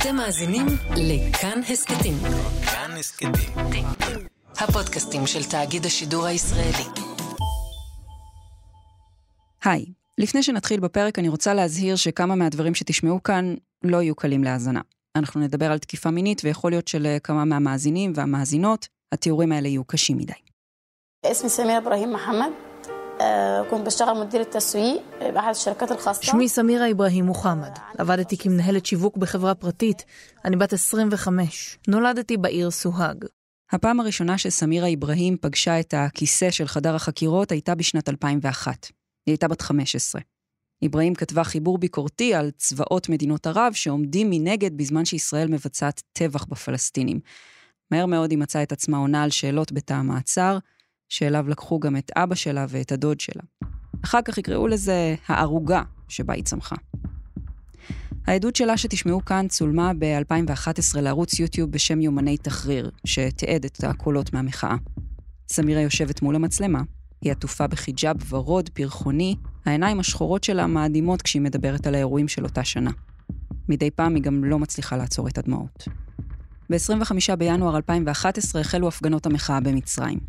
אתם מאזינים לכאן הסכתים. כאן הסכתים. הפודקאסטים של תאגיד השידור הישראלי. היי, לפני שנתחיל בפרק אני רוצה להזהיר שכמה מהדברים שתשמעו כאן לא יהיו קלים להאזנה. אנחנו נדבר על תקיפה מינית ויכול להיות שלכמה מהמאזינים והמאזינות התיאורים האלה יהיו קשים מדי. اسمي سميرة إبراهيم محمد آه، كنت بشتغل مدير التسويق بأحد الشركات الخاصة שמי סמירה אברהים מוחמד. עבדתי כמנהלת שיווק בחברה פרטית. אני בת 25. נולדתי בעיר סוהג. הפעם הראשונה שסמירה אברהים פגשה את הכיסא של חדר החקירות הייתה בשנת 2001. היא הייתה בת 15. אברהים כתבה חיבור ביקורתי על צבאות מדינות ערב שעומדים מנגד בזמן שישראל מבצעת טבח בפלסטינים. מהר מאוד היא מצאה את עצמה עונה על שאלות בתא המעצר, שאליו לקחו גם את אבא שלה ואת הדוד שלה. אחר כך יקראו לזה הערוגה שבה היא צמחה. העדות שלה שתשמעו כאן צולמה ב-2011 לערוץ יוטיוב בשם יומני תחריר, שתיעד את הקולות מהמחאה. סמירה יושבת מול המצלמה, היא עטופה בחיג'אב ורוד פרחוני, העיניים השחורות שלה מאדימות כשהיא מדברת על האירועים של אותה שנה. מדי פעם היא גם לא מצליחה לעצור את הדמעות. ב-25 בינואר 2011 החלו הפגנות המחאה במצרים.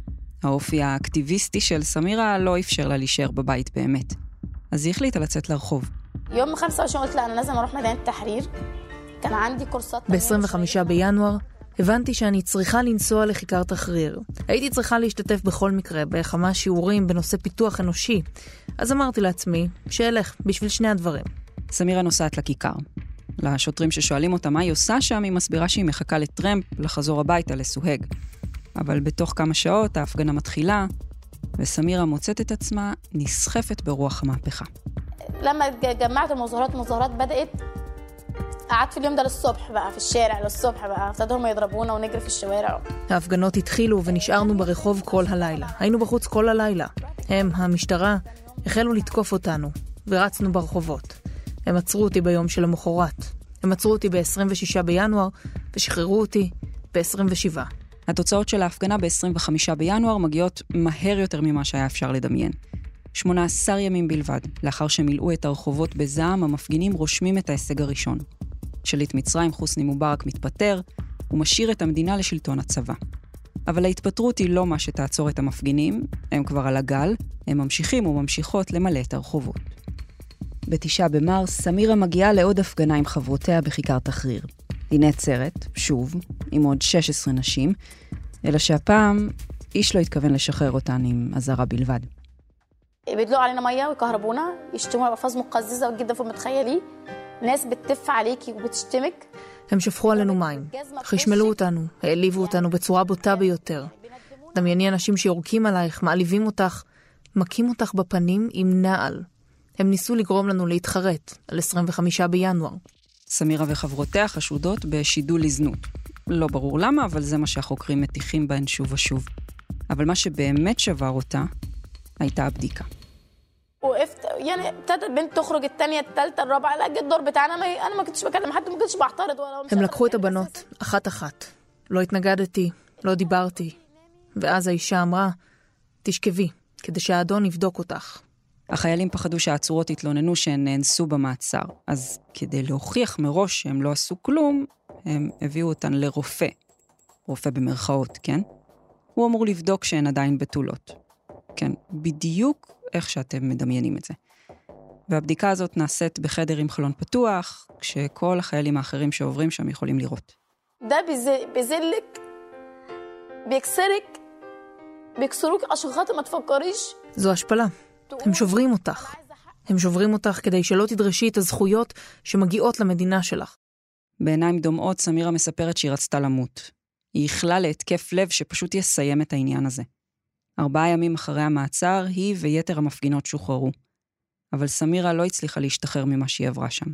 האופי האקטיביסטי של סמירה לא אפשר לה להישאר בבית באמת. אז היא החליטה לצאת לרחוב. يوم 25 قلت لا أنا لازم أروح ميدان التحرير كان عندي كورسات ב-25 בינואר הבנתי שאני צריכה לנסוע לכיכר תחריר. הייתי צריכה להשתתף בכל מקרה בכמה שיעורים בנושא פיתוח אנושי. אז אמרתי לעצמי שאלך בשביל שני הדברים. סמירה נוסעת לכיכר. לשוטרים ששואלים אותה מה היא עושה שם, היא מסבירה שהיא מחכה לטרמפ לחזור הביתה לסוהג. אבל בתוך כמה שעות ההפגנה מתחילה, וסמירה מוצאת את עצמה נסחפת ברוח המהפכה. لما ج- جمعت المظاهرات المظاهرات بدأت قعدت في اليوم ده للصبح بقى في الشارع للصبح بقى ابتدوا هم يضربونا ونجري في الشوارع ההפגנות התחילו ונשארנו ברחוב כל הלילה. היינו בחוץ כל הלילה. הם, המשטרה, החלו לתקוף אותנו, ורצנו ברחובות. הם עצרו אותי ביום שלמחרת. הם עצרו אותי ב-26 בינואר, ושחררו אותי ב-27. התוצאות של ההפגנה ב-25 בינואר מגיעות מהר יותר ממה שהיה אפשר לדמיין. 18 ימים בלבד, לאחר שמילאו את הרחובות בזעם, המפגינים רושמים את ההישג הראשון. שליט מצרים חוסני מובארק מתפטר, ומשאיר את המדינה לשלטון הצבא. אבל ההתפטרות היא לא מה שתעצור את המפגינים, הם כבר על הגל, הם ממשיכים וממשיכות למלא את הרחובות. בתשעה במרס, סמירה מגיעה לעוד הפגנה עם חברותיה בכיכר תחריר. היא נעצרת, שוב, עם עוד 16 נשים, אלא שהפעם איש לא התכוון לשחרר אותן עם אזהרה בלבד. بيدلقوا علينا ميه ويكهربونا يشتمونا بألفاظ مقززة جدا فوق ما تتخيلي ناس بتتف عليكي وبتشتمك הם שפכו עלינו מים, חשמלו אותנו, העליבו אותנו בצורה בוטה ביותר. דמייני אנשים שיורקים עלייך, מעליבים אותך, מכים אותך בפנים עם נעל. הם ניסו לגרום לנו להתחרט על 25 בינואר. סמירה וחברותיה חשודות בשידול לזנות. לא ברור למה, אבל זה מה שהחוקרים מטיחים בהן שוב ושוב. אבל מה שבאמת שבר אותה, הייתה הבדיקה. وقفت يعني ابتدت بنت تخرج التانية التالتة الرابعة لا جه الدور بتاعنا ما انا ما كنتش بكلم حد ما كنتش بعترض ولا مش הם عارفة לקחו את أتكلم הבנות, אחת-אחת. לא התנגדתי, לא דיברתי. ואז האישה אמרה, תשכבי, כדי שהאדון יבדוק אותך. החיילים פחדו שהעצורות יתלוננו שהן נאנסו במעצר, אז כדי להוכיח מראש שהם לא עשו כלום, הם הביאו אותן לרופא. רופא במרכאות, כן? הוא אמור לבדוק שהן עדיין בתולות. כן, בדיוק איך שאתם מדמיינים את זה. והבדיקה הזאת נעשית בחדר עם חלון פתוח, כשכל החיילים האחרים שעוברים שם יכולים לראות. ده بيز- بيذلك بيكسرك بيكسروك عشان خاطر ما تفكريش זו השפלה. הם שוברים אותך. הם שוברים אותך כדי שלא תדרשי את הזכויות שמגיעות למדינה שלך. בעיניים דומעות סמירה מספרת שהיא רצתה למות. היא ייחלה להתקף לב שפשוט יסיים את העניין הזה. ארבעה ימים אחרי המעצר, היא ויתר המפגינות שוחררו. אבל סמירה לא הצליחה להשתחרר ממה שהיא עברה שם.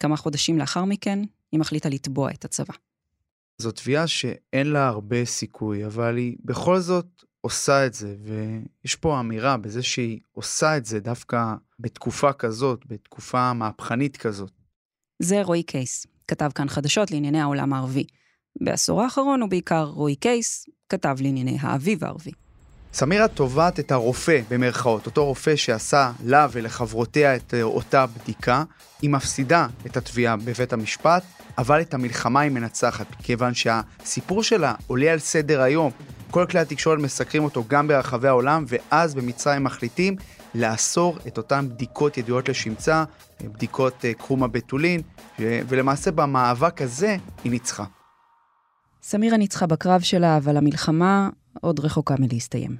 כמה חודשים לאחר מכן, היא מחליטה לתבוע את הצבא. זו תביעה שאין לה הרבה סיכוי, אבל היא בכל זאת עושה את זה, ויש פה אמירה בזה שהיא עושה את זה דווקא בתקופה כזאת, בתקופה מהפכנית כזאת. זה רועי קייס, כתב כאן חדשות לענייני העולם הערבי. בעשור האחרון הוא בעיקר רועי קייס, כתב לענייני האביב הערבי. סמירה תובעת את הרופא, במרכאות, אותו רופא שעשה לה ולחברותיה את אה, אותה בדיקה. היא מפסידה את התביעה בבית המשפט, אבל את המלחמה היא מנצחת, כיוון שהסיפור שלה עולה על סדר היום. כל כלי התקשורת מסקרים אותו גם ברחבי העולם, ואז במצרים מחליטים לאסור את אותן בדיקות ידועות לשמצה, בדיקות אה, קרום הבתולין, ולמעשה במאבק הזה היא ניצחה. סמירה ניצחה בקרב שלה, אבל המלחמה עוד רחוקה מלהסתיים.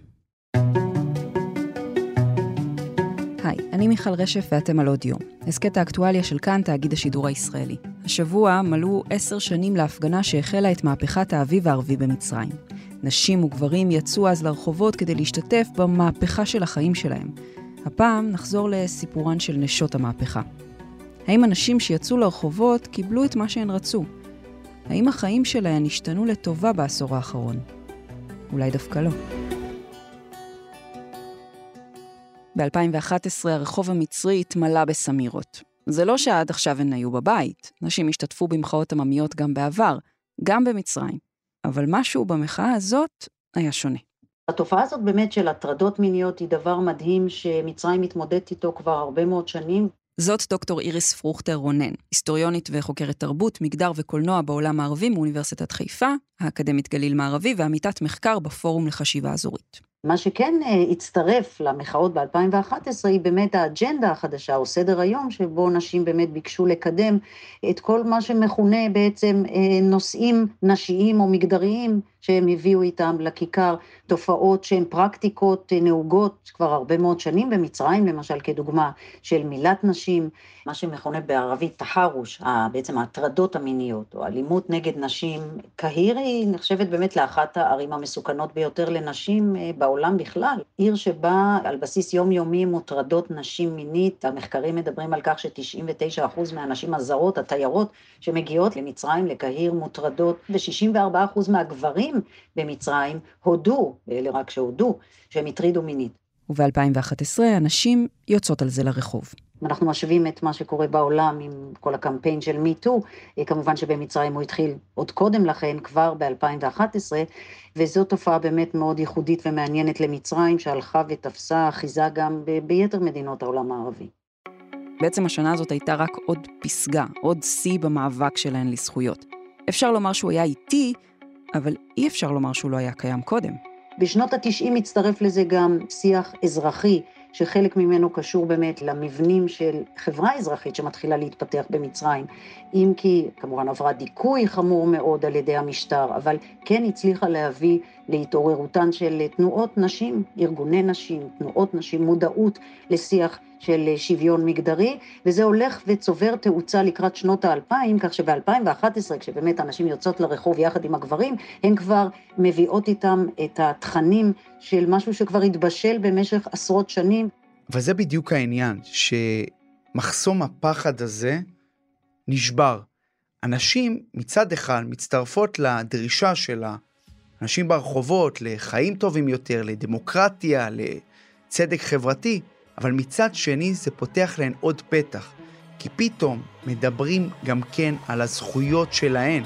היי, אני מיכל רשף ואתם על עוד יום. הסכת האקטואליה של כאן, תאגיד השידור הישראלי. השבוע מלאו עשר שנים להפגנה שהחלה את מהפכת האביב הערבי במצרים. נשים וגברים יצאו אז לרחובות כדי להשתתף במהפכה של החיים שלהם. הפעם נחזור לסיפורן של נשות המהפכה. האם הנשים שיצאו לרחובות קיבלו את מה שהן רצו? האם החיים שלהן השתנו לטובה בעשור האחרון? אולי דווקא לא. ב-2011 הרחוב המצרי התמלא בסמירות. זה לא שעד עכשיו הן היו בבית, נשים השתתפו במחאות עממיות גם בעבר, גם במצרים. אבל משהו במחאה הזאת היה שונה. התופעה הזאת באמת של הטרדות מיניות היא דבר מדהים שמצרים מתמודדת איתו כבר הרבה מאוד שנים. זאת דוקטור איריס פרוכטר רונן, היסטוריונית וחוקרת תרבות, מגדר וקולנוע בעולם הערבי מאוניברסיטת חיפה, האקדמית גליל מערבי ועמיתת מחקר בפורום לחשיבה אזורית. מה שכן אה, הצטרף למחאות ב-2011 היא באמת האג'נדה החדשה, או סדר היום, שבו נשים באמת ביקשו לקדם את כל מה שמכונה בעצם אה, נושאים נשיים או מגדריים שהם הביאו איתם לכיכר, תופעות שהן פרקטיקות אה, נהוגות כבר הרבה מאוד שנים במצרים, למשל כדוגמה של מילת נשים, מה שמכונה בערבית תחרוש, בעצם ההטרדות המיניות או אלימות נגד נשים. קהיר היא נחשבת באמת לאחת הערים המסוכנות ביותר לנשים בעולם בכלל. עיר שבה על בסיס יומיומי מוטרדות נשים מינית, המחקרים מדברים על כך ש-99% מהנשים הזרות, התיירות שמגיעות למצרים, לקהיר, מוטרדות, ו-64% מהגברים במצרים הודו, ואלה רק שהודו, שהם הטרידו מינית. וב-2011 הנשים יוצאות על זה לרחוב. אנחנו משווים את מה שקורה בעולם עם כל הקמפיין של מיטו, אה, כמובן שבמצרים הוא התחיל עוד קודם לכן, כבר ב-2011, וזו תופעה באמת מאוד ייחודית ומעניינת למצרים, שהלכה ותפסה אחיזה גם ב- ביתר מדינות העולם הערבי. בעצם השנה הזאת הייתה רק עוד פסגה, עוד שיא במאבק שלהן לזכויות. אפשר לומר שהוא היה איטי, אבל אי אפשר לומר שהוא לא היה קיים קודם. בשנות ה-90 הצטרף לזה גם שיח אזרחי, שחלק ממנו קשור באמת למבנים של חברה אזרחית שמתחילה להתפתח במצרים, אם כי כמובן עברה דיכוי חמור מאוד על ידי המשטר, אבל כן הצליחה להביא להתעוררותן של תנועות נשים, ארגוני נשים, תנועות נשים, מודעות לשיח של שוויון מגדרי, וזה הולך וצובר תאוצה לקראת שנות האלפיים, כך שב-2011, כשבאמת הנשים יוצאות לרחוב יחד עם הגברים, הן כבר מביאות איתם את התכנים של משהו שכבר התבשל במשך עשרות שנים. וזה בדיוק העניין, שמחסום הפחד הזה נשבר. אנשים מצד אחד מצטרפות לדרישה של האנשים ברחובות לחיים טובים יותר, לדמוקרטיה, לצדק חברתי, אבל מצד שני זה פותח להן עוד פתח, כי פתאום מדברים גם כן על הזכויות שלהן.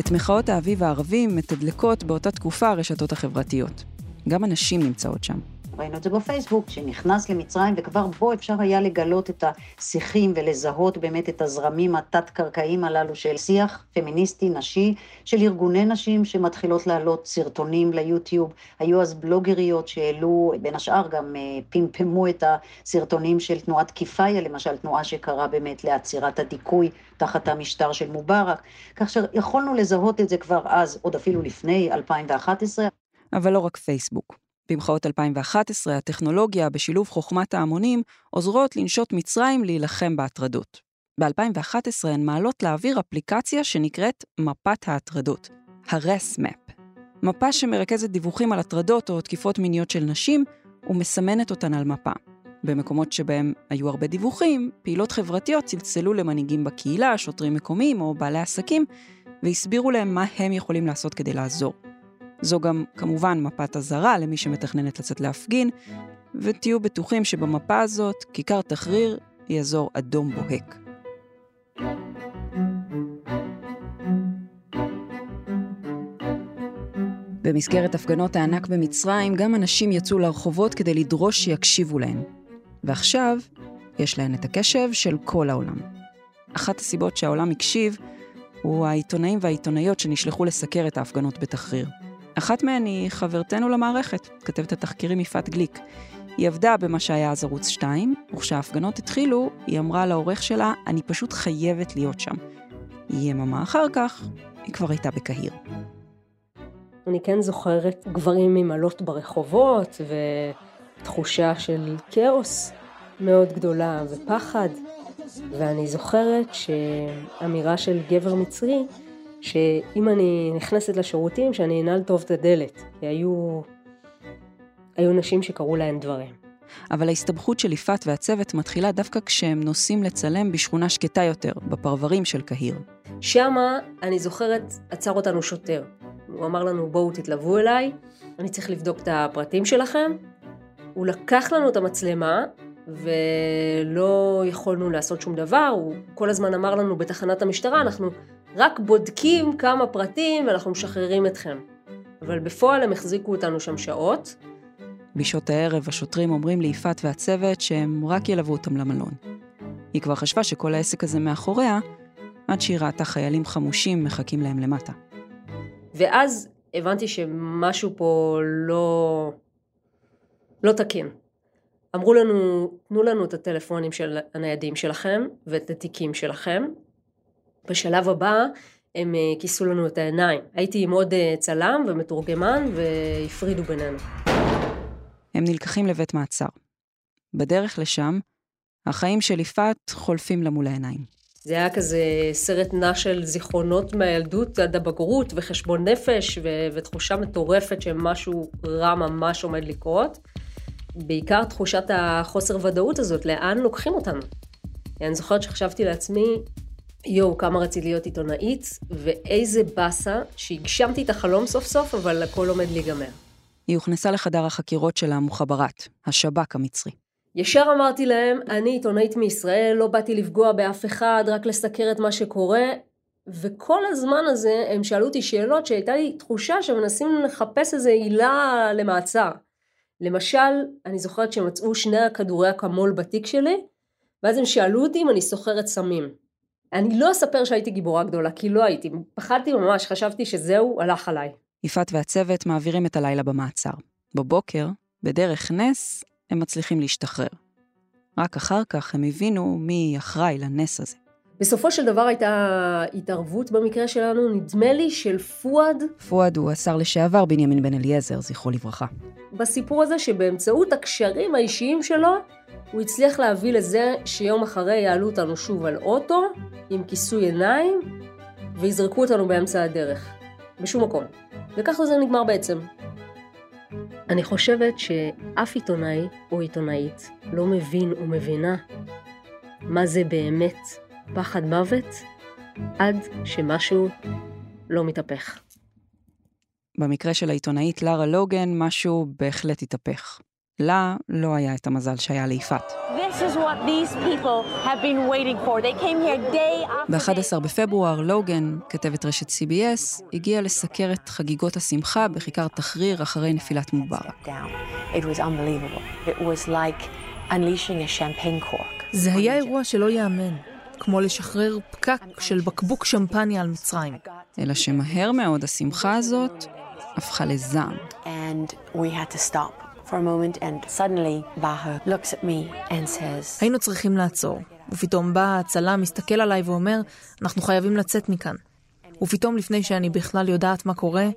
את מחאות האביב הערבי מתדלקות באותה תקופה הרשתות החברתיות. גם הנשים נמצאות שם. ראינו את זה בפייסבוק, שנכנס למצרים וכבר בו אפשר היה לגלות את השיחים ולזהות באמת את הזרמים התת-קרקעיים הללו של שיח פמיניסטי נשי, של ארגוני נשים שמתחילות להעלות סרטונים ליוטיוב. היו אז בלוגריות שהעלו, בין השאר גם אה, פמפמו את הסרטונים של תנועת קיפאיה, למשל תנועה שקראה באמת לעצירת הדיכוי תחת המשטר של מובארק, כך שיכולנו לזהות את זה כבר אז, עוד אפילו לפני 2011. אבל לא רק פייסבוק. במחאות 2011, הטכנולוגיה, בשילוב חוכמת ההמונים, עוזרות לנשות מצרים להילחם בהטרדות. ב-2011 הן מעלות לאוויר אפליקציה שנקראת מפת ההטרדות, ה-RESMAP. מפה שמרכזת דיווחים על הטרדות או תקיפות מיניות של נשים, ומסמנת אותן על מפה. במקומות שבהם היו הרבה דיווחים, פעילות חברתיות צלצלו למנהיגים בקהילה, שוטרים מקומיים או בעלי עסקים, והסבירו להם מה הם יכולים לעשות כדי לעזור. זו גם כמובן מפת אזהרה למי שמתכננת לצאת להפגין, ותהיו בטוחים שבמפה הזאת כיכר תחריר היא אזור אדום בוהק. במסגרת הפגנות הענק במצרים, גם אנשים יצאו לרחובות כדי לדרוש שיקשיבו להן. ועכשיו, יש להן את הקשב של כל העולם. אחת הסיבות שהעולם הקשיב, הוא העיתונאים והעיתונאיות שנשלחו לסקר את ההפגנות בתחריר. אחת מהן היא חברתנו למערכת, כתבת התחקירים יפעת גליק. היא עבדה במה שהיה אז ערוץ 2, וכשההפגנות התחילו, היא אמרה לעורך שלה, אני פשוט חייבת להיות שם. יממה אחר כך, היא כבר הייתה בקהיר. אני כן זוכרת גברים עם עלות ברחובות ותחושה של כאוס מאוד גדולה ופחד. ואני זוכרת שאמירה של גבר מצרי, שאם אני נכנסת לשירותים, שאני אנעל טוב את הדלת. כי היו, היו נשים שקראו להן דברים. אבל ההסתבכות של יפעת והצוות מתחילה דווקא כשהם נוסעים לצלם בשכונה שקטה יותר, בפרברים של קהיר. שמה, אני זוכרת, עצר אותנו שוטר. הוא אמר לנו, בואו תתלוו אליי, אני צריך לבדוק את הפרטים שלכם. הוא לקח לנו את המצלמה, ולא יכולנו לעשות שום דבר, הוא כל הזמן אמר לנו בתחנת המשטרה, אנחנו רק בודקים כמה פרטים ואנחנו משחררים אתכם. אבל בפועל הם החזיקו אותנו שם שעות. בשעות הערב השוטרים אומרים ליפעת והצוות שהם רק ילוו אותם למלון. היא כבר חשבה שכל העסק הזה מאחוריה, עד שהיא ראתה חיילים חמושים מחכים להם למטה. ואז הבנתי שמשהו פה לא... לא תקין. אמרו לנו, תנו לנו את הטלפונים של הניידים שלכם ואת התיקים שלכם. בשלב הבא הם אה, כיסו לנו את העיניים. הייתי עם עוד אה, צלם ומתורגמן והפרידו בינינו. הם נלקחים לבית מעצר. בדרך לשם, החיים של יפעת חולפים לה מול העיניים. זה היה כזה סרט נע של זיכרונות מהילדות עד הבגרות וחשבון נפש ו- ותחושה מטורפת שמשהו רע ממש עומד לקרות. בעיקר תחושת החוסר ודאות הזאת, לאן לוקחים אותנו. אני זוכרת שחשבתי לעצמי, יואו, כמה רציתי להיות עיתונאית, ואיזה באסה שהגשמתי את החלום סוף סוף, אבל הכל עומד להיגמר. היא הוכנסה לחדר החקירות של המוחבראת, השב"כ המצרי. ישר אמרתי להם, אני עיתונאית מישראל, לא באתי לפגוע באף אחד, רק לסקר את מה שקורה, וכל הזמן הזה הם שאלו אותי שאלות שהייתה לי תחושה שמנסים לחפש איזו עילה למעצר. למשל, אני זוכרת שמצאו שני כדורי אקמול בתיק שלי, ואז הם שאלו אותי אם אני סוחרת סמים. אני לא אספר שהייתי גיבורה גדולה, כי לא הייתי. פחדתי ממש, חשבתי שזהו, הלך עליי. יפעת והצוות מעבירים את הלילה במעצר. בבוקר, בדרך נס, הם מצליחים להשתחרר. רק אחר כך הם הבינו מי אחראי לנס הזה. בסופו של דבר הייתה התערבות במקרה שלנו, נדמה לי של פואד. פואד הוא השר לשעבר בנימין בן אליעזר, זכרו לברכה. בסיפור הזה שבאמצעות הקשרים האישיים שלו, הוא הצליח להביא לזה שיום אחרי יעלו אותנו שוב על אוטו, עם כיסוי עיניים, ויזרקו אותנו באמצע הדרך. בשום מקום. וככה זה נגמר בעצם. אני חושבת שאף עיתונאי או עיתונאית לא מבין ומבינה מה זה באמת פחד מוות עד שמשהו לא מתהפך. במקרה של העיתונאית לארה לוגן, משהו בהחלט התהפך. לה לא היה את המזל שהיה ליפעת. ב-11 בפברואר, לוגן, כתבת רשת CBS, הגיעה לסקר את חגיגות השמחה בכיכר תחריר אחרי נפילת מובארק. זה היה אירוע שלא ייאמן. כמו לשחרר פקק של בקבוק שמפניה על מצרים. אלא שמהר מאוד השמחה הזאת הפכה לזעם. היינו צריכים לעצור, ופתאום בא הצלם, מסתכל עליי ואומר, אנחנו חייבים לצאת מכאן. ופתאום לפני שאני בכלל יודעת מה קורה,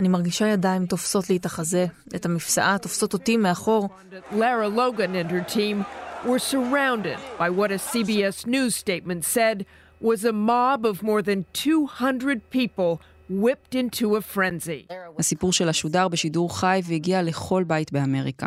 אני מרגישה ידיים תופסות לי את החזה, את המפסעה, תופסות אותי מאחור. Were surrounded by what a CBS News statement said was a mob of more than 200 people whipped into a frenzy. הסיפור שלה שודר בשידור חי והגיע לכל בית באמריקה.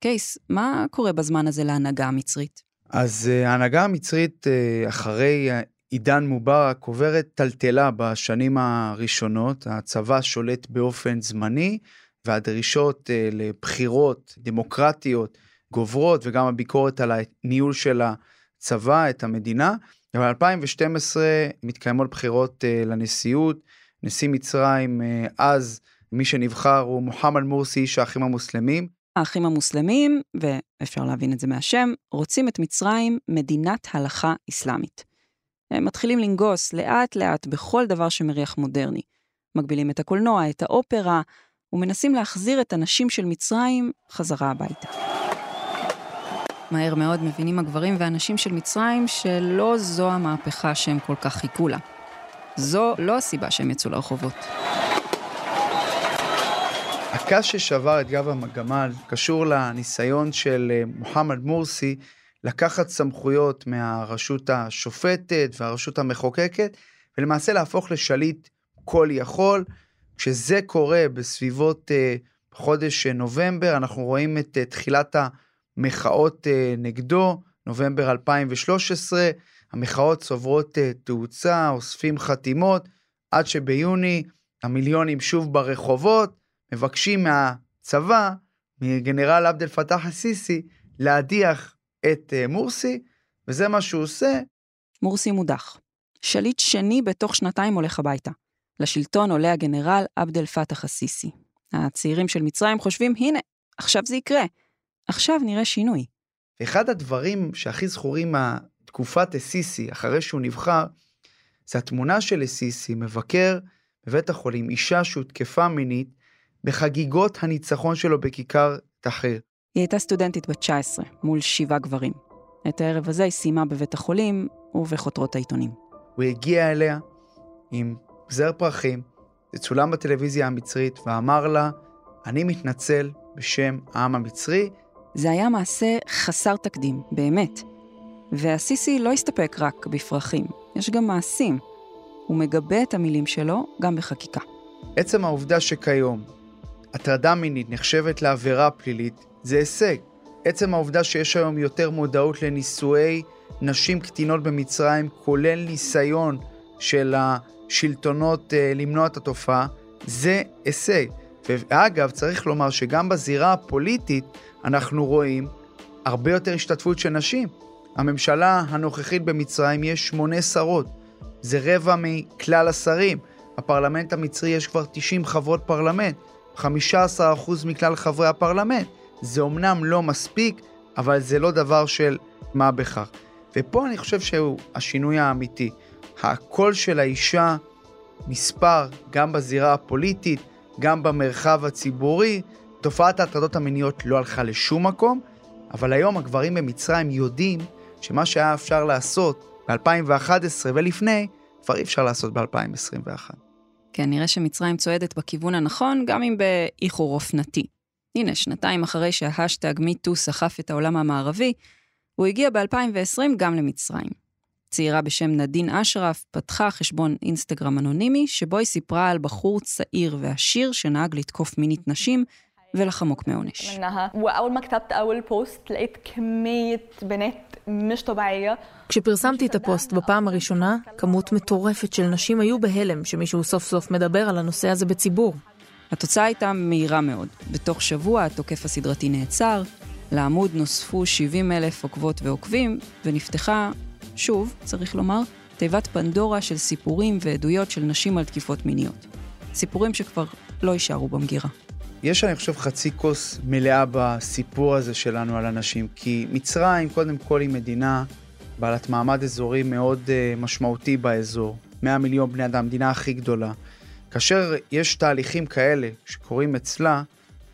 קייס, מה קורה בזמן הזה להנהגה המצרית? אז uh, ההנהגה המצרית uh, אחרי עידן מובארק עוברת טלטלה בשנים הראשונות, הצבא שולט באופן זמני, והדרישות uh, לבחירות דמוקרטיות גוברות וגם הביקורת על הניהול של הצבא, את המדינה. ב-2012 מתקיימות בחירות uh, לנשיאות, נשיא מצרים uh, אז מי שנבחר הוא מוחמד מורסי, איש האחים המוסלמים. האחים המוסלמים, ואפשר להבין את זה מהשם, רוצים את מצרים מדינת הלכה אסלאמית. הם מתחילים לנגוס לאט-לאט בכל דבר שמריח מודרני. מגבילים את הקולנוע, את האופרה, ומנסים להחזיר את הנשים של מצרים חזרה הביתה. מהר מאוד מבינים הגברים והנשים של מצרים שלא זו המהפכה שהם כל כך חיכו לה. זו לא הסיבה שהם יצאו לרחובות. הכעס ששבר את גב המגמל קשור לניסיון של אה, מוחמד מורסי לקחת סמכויות מהרשות השופטת והרשות המחוקקת, ולמעשה להפוך לשליט כל יכול. כשזה קורה בסביבות uh, חודש נובמבר, אנחנו רואים את תחילת המחאות uh, נגדו, נובמבר 2013, המחאות צוברות uh, תאוצה, אוספים חתימות, עד שביוני המיליונים שוב ברחובות, מבקשים מהצבא, מגנרל עבד אל פתאח א-סיסי, להדיח את uh, מורסי, וזה מה שהוא עושה. מורסי מודח. שליט שני בתוך שנתיים הולך הביתה. לשלטון עולה הגנרל עבד אל פתאח א-סיסי. הצעירים של מצרים חושבים, הנה, עכשיו זה יקרה. עכשיו נראה שינוי. אחד הדברים שהכי זכורים מתקופת א-סיסי, אחרי שהוא נבחר, זה התמונה של א-סיסי מבקר בבית החולים אישה שהותקפה מינית בחגיגות הניצחון שלו בכיכר תחריר. היא הייתה סטודנטית בת 19, מול שבעה גברים. את הערב הזה היא סיימה בבית החולים ובכותרות העיתונים. הוא הגיע אליה עם זר פרחים, זה צולם בטלוויזיה המצרית, ואמר לה, אני מתנצל בשם העם המצרי. זה היה מעשה חסר תקדים, באמת. והסיסי לא הסתפק רק בפרחים, יש גם מעשים. הוא מגבה את המילים שלו גם בחקיקה. עצם העובדה שכיום הטרדה מינית נחשבת לעבירה פלילית, זה הישג. עצם העובדה שיש היום יותר מודעות לנישואי נשים קטינות במצרים, כולל ניסיון של השלטונות אה, למנוע את התופעה, זה הישג. ואגב, צריך לומר שגם בזירה הפוליטית אנחנו רואים הרבה יותר השתתפות של נשים. הממשלה הנוכחית במצרים יש שמונה שרות, זה רבע מכלל השרים. בפרלמנט המצרי יש כבר 90 חברות פרלמנט, 15% מכלל חברי הפרלמנט. זה אומנם לא מספיק, אבל זה לא דבר של מה בכך. ופה אני חושב שהוא השינוי האמיתי. הקול של האישה נספר גם בזירה הפוליטית, גם במרחב הציבורי. תופעת ההטרדות המיניות לא הלכה לשום מקום, אבל היום הגברים במצרים יודעים שמה שהיה אפשר לעשות ב-2011 ולפני, כבר אי אפשר לעשות ב-2021. כן, נראה שמצרים צועדת בכיוון הנכון, גם אם באיחור אופנתי. הנה, שנתיים אחרי שההשטג מיטו סחף את העולם המערבי, הוא הגיע ב-2020 גם למצרים. צעירה בשם נדין אשרף פתחה חשבון אינסטגרם אנונימי, שבו היא סיפרה על בחור צעיר ועשיר שנהג לתקוף מינית נשים ולחמוק מעונש. כשפרסמתי את הפוסט בפעם הראשונה, כמות מטורפת של נשים היו בהלם שמישהו סוף סוף מדבר על הנושא הזה בציבור. התוצאה הייתה מהירה מאוד. בתוך שבוע התוקף הסדרתי נעצר, לעמוד נוספו 70 אלף עוקבות ועוקבים, ונפתחה, שוב, צריך לומר, תיבת פנדורה של סיפורים ועדויות של נשים על תקיפות מיניות. סיפורים שכבר לא יישארו במגירה. יש, אני חושב, חצי כוס מלאה בסיפור הזה שלנו על אנשים, כי מצרים, קודם כל, היא מדינה בעלת מעמד אזורי מאוד uh, משמעותי באזור. 100 מיליון בני אדם, המדינה הכי גדולה. כאשר יש תהליכים כאלה שקורים אצלה,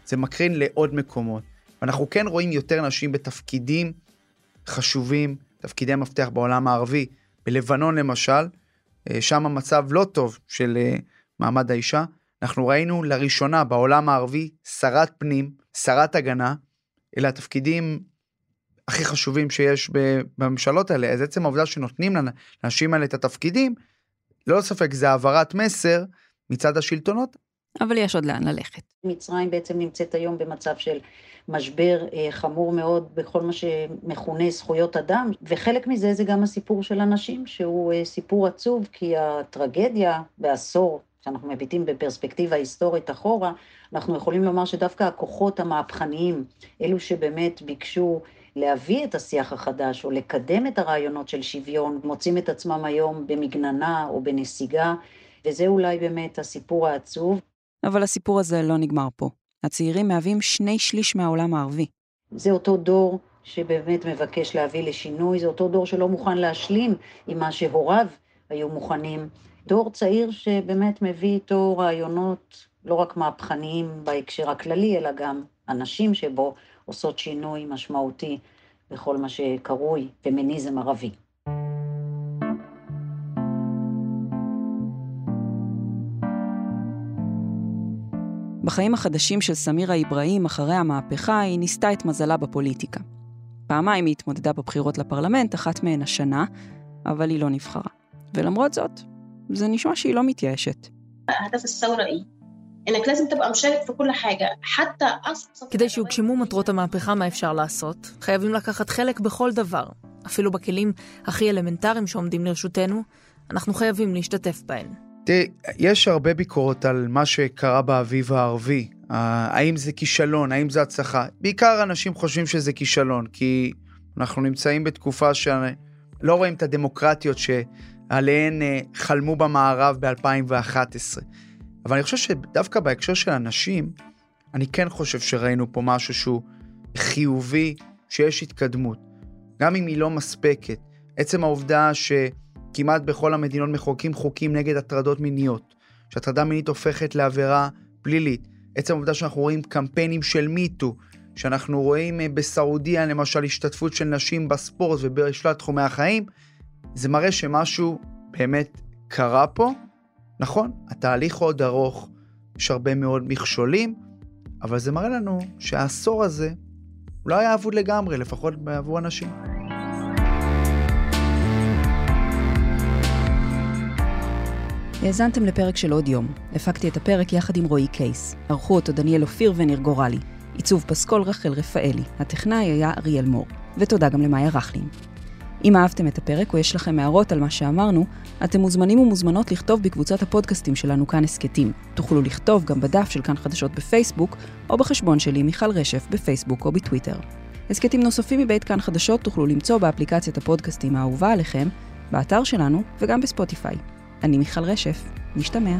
זה מקרין לעוד מקומות. ואנחנו כן רואים יותר נשים בתפקידים חשובים, תפקידי מפתח בעולם הערבי. בלבנון למשל, אה, שם המצב לא טוב של אה, מעמד האישה. אנחנו ראינו לראשונה בעולם הערבי שרת פנים, שרת הגנה, אלה התפקידים הכי חשובים שיש בממשלות האלה. אז עצם העובדה שנותנים לאנשים האלה את התפקידים, ללא ספק זה העברת מסר מצד השלטונות. אבל יש עוד לאן ללכת. מצרים בעצם נמצאת היום במצב של משבר אה, חמור מאוד בכל מה שמכונה זכויות אדם, וחלק מזה זה גם הסיפור של הנשים, שהוא אה, סיפור עצוב, כי הטרגדיה בעשור, שאנחנו מביטים בפרספקטיבה היסטורית אחורה, אנחנו יכולים לומר שדווקא הכוחות המהפכניים, אלו שבאמת ביקשו להביא את השיח החדש או לקדם את הרעיונות של שוויון, מוצאים את עצמם היום במגננה או בנסיגה, וזה אולי באמת הסיפור העצוב. אבל הסיפור הזה לא נגמר פה. הצעירים מהווים שני שליש מהעולם הערבי. זה אותו דור שבאמת מבקש להביא לשינוי, זה אותו דור שלא מוכן להשלים עם מה שהוריו היו מוכנים. דור צעיר שבאמת מביא איתו רעיונות לא רק מהפכניים בהקשר הכללי, אלא גם הנשים שבו עושות שינוי משמעותי בכל מה שקרוי פמיניזם ערבי. בחיים החדשים של סמירה איברהים אחרי המהפכה, היא ניסתה את מזלה בפוליטיקה. פעמיים היא התמודדה בבחירות לפרלמנט, אחת מהן השנה, אבל היא לא נבחרה. ולמרות זאת, זה נשמע שהיא לא מתייאשת. כדי שיוגשמו מטרות המהפכה, מה אפשר לעשות? חייבים לקחת חלק בכל דבר. אפילו בכלים הכי אלמנטריים שעומדים לרשותנו, אנחנו חייבים להשתתף בהן. תראי, יש הרבה ביקורות על מה שקרה באביב הערבי. האם זה כישלון, האם זה הצלחה. בעיקר אנשים חושבים שזה כישלון, כי אנחנו נמצאים בתקופה שלא רואים את הדמוקרטיות שעליהן אה, חלמו במערב ב-2011. אבל אני חושב שדווקא בהקשר של אנשים, אני כן חושב שראינו פה משהו שהוא חיובי, שיש התקדמות. גם אם היא לא מספקת. עצם העובדה שכמעט בכל המדינות מחוקקים חוקים נגד הטרדות מיניות, שהטרדה מינית הופכת לעבירה פלילית. עצם העובדה שאנחנו רואים קמפיינים של מיטו, שאנחנו רואים אה, בסעודיה למשל השתתפות של נשים בספורט ובשלל תחומי החיים, זה מראה שמשהו באמת קרה פה. נכון, התהליך עוד ארוך, יש הרבה מאוד מכשולים, אבל זה מראה לנו שהעשור הזה לא היה אבוד לגמרי, לפחות עבור אנשים. האזנתם לפרק של עוד יום. הפקתי את הפרק יחד עם רועי קייס. ערכו אותו דניאל אופיר וניר גורלי. עיצוב פסקול רחל רפאלי. הטכנאי היה אריאל מור. ותודה גם למאיה רכלין. אם אהבתם את הפרק או יש לכם הערות על מה שאמרנו, אתם מוזמנים ומוזמנות לכתוב בקבוצת הפודקאסטים שלנו כאן הסכתים. תוכלו לכתוב גם בדף של כאן חדשות בפייסבוק, או בחשבון שלי מיכל רשף בפייסבוק או בטוויטר. הסכתים נוספים מבית כאן חדשות תוכלו למצוא באפליקציית הפודקאסטים האהובה עליכם, באתר שלנו וגם בספוטיפיי. אני מיכל רשף, נשתמע.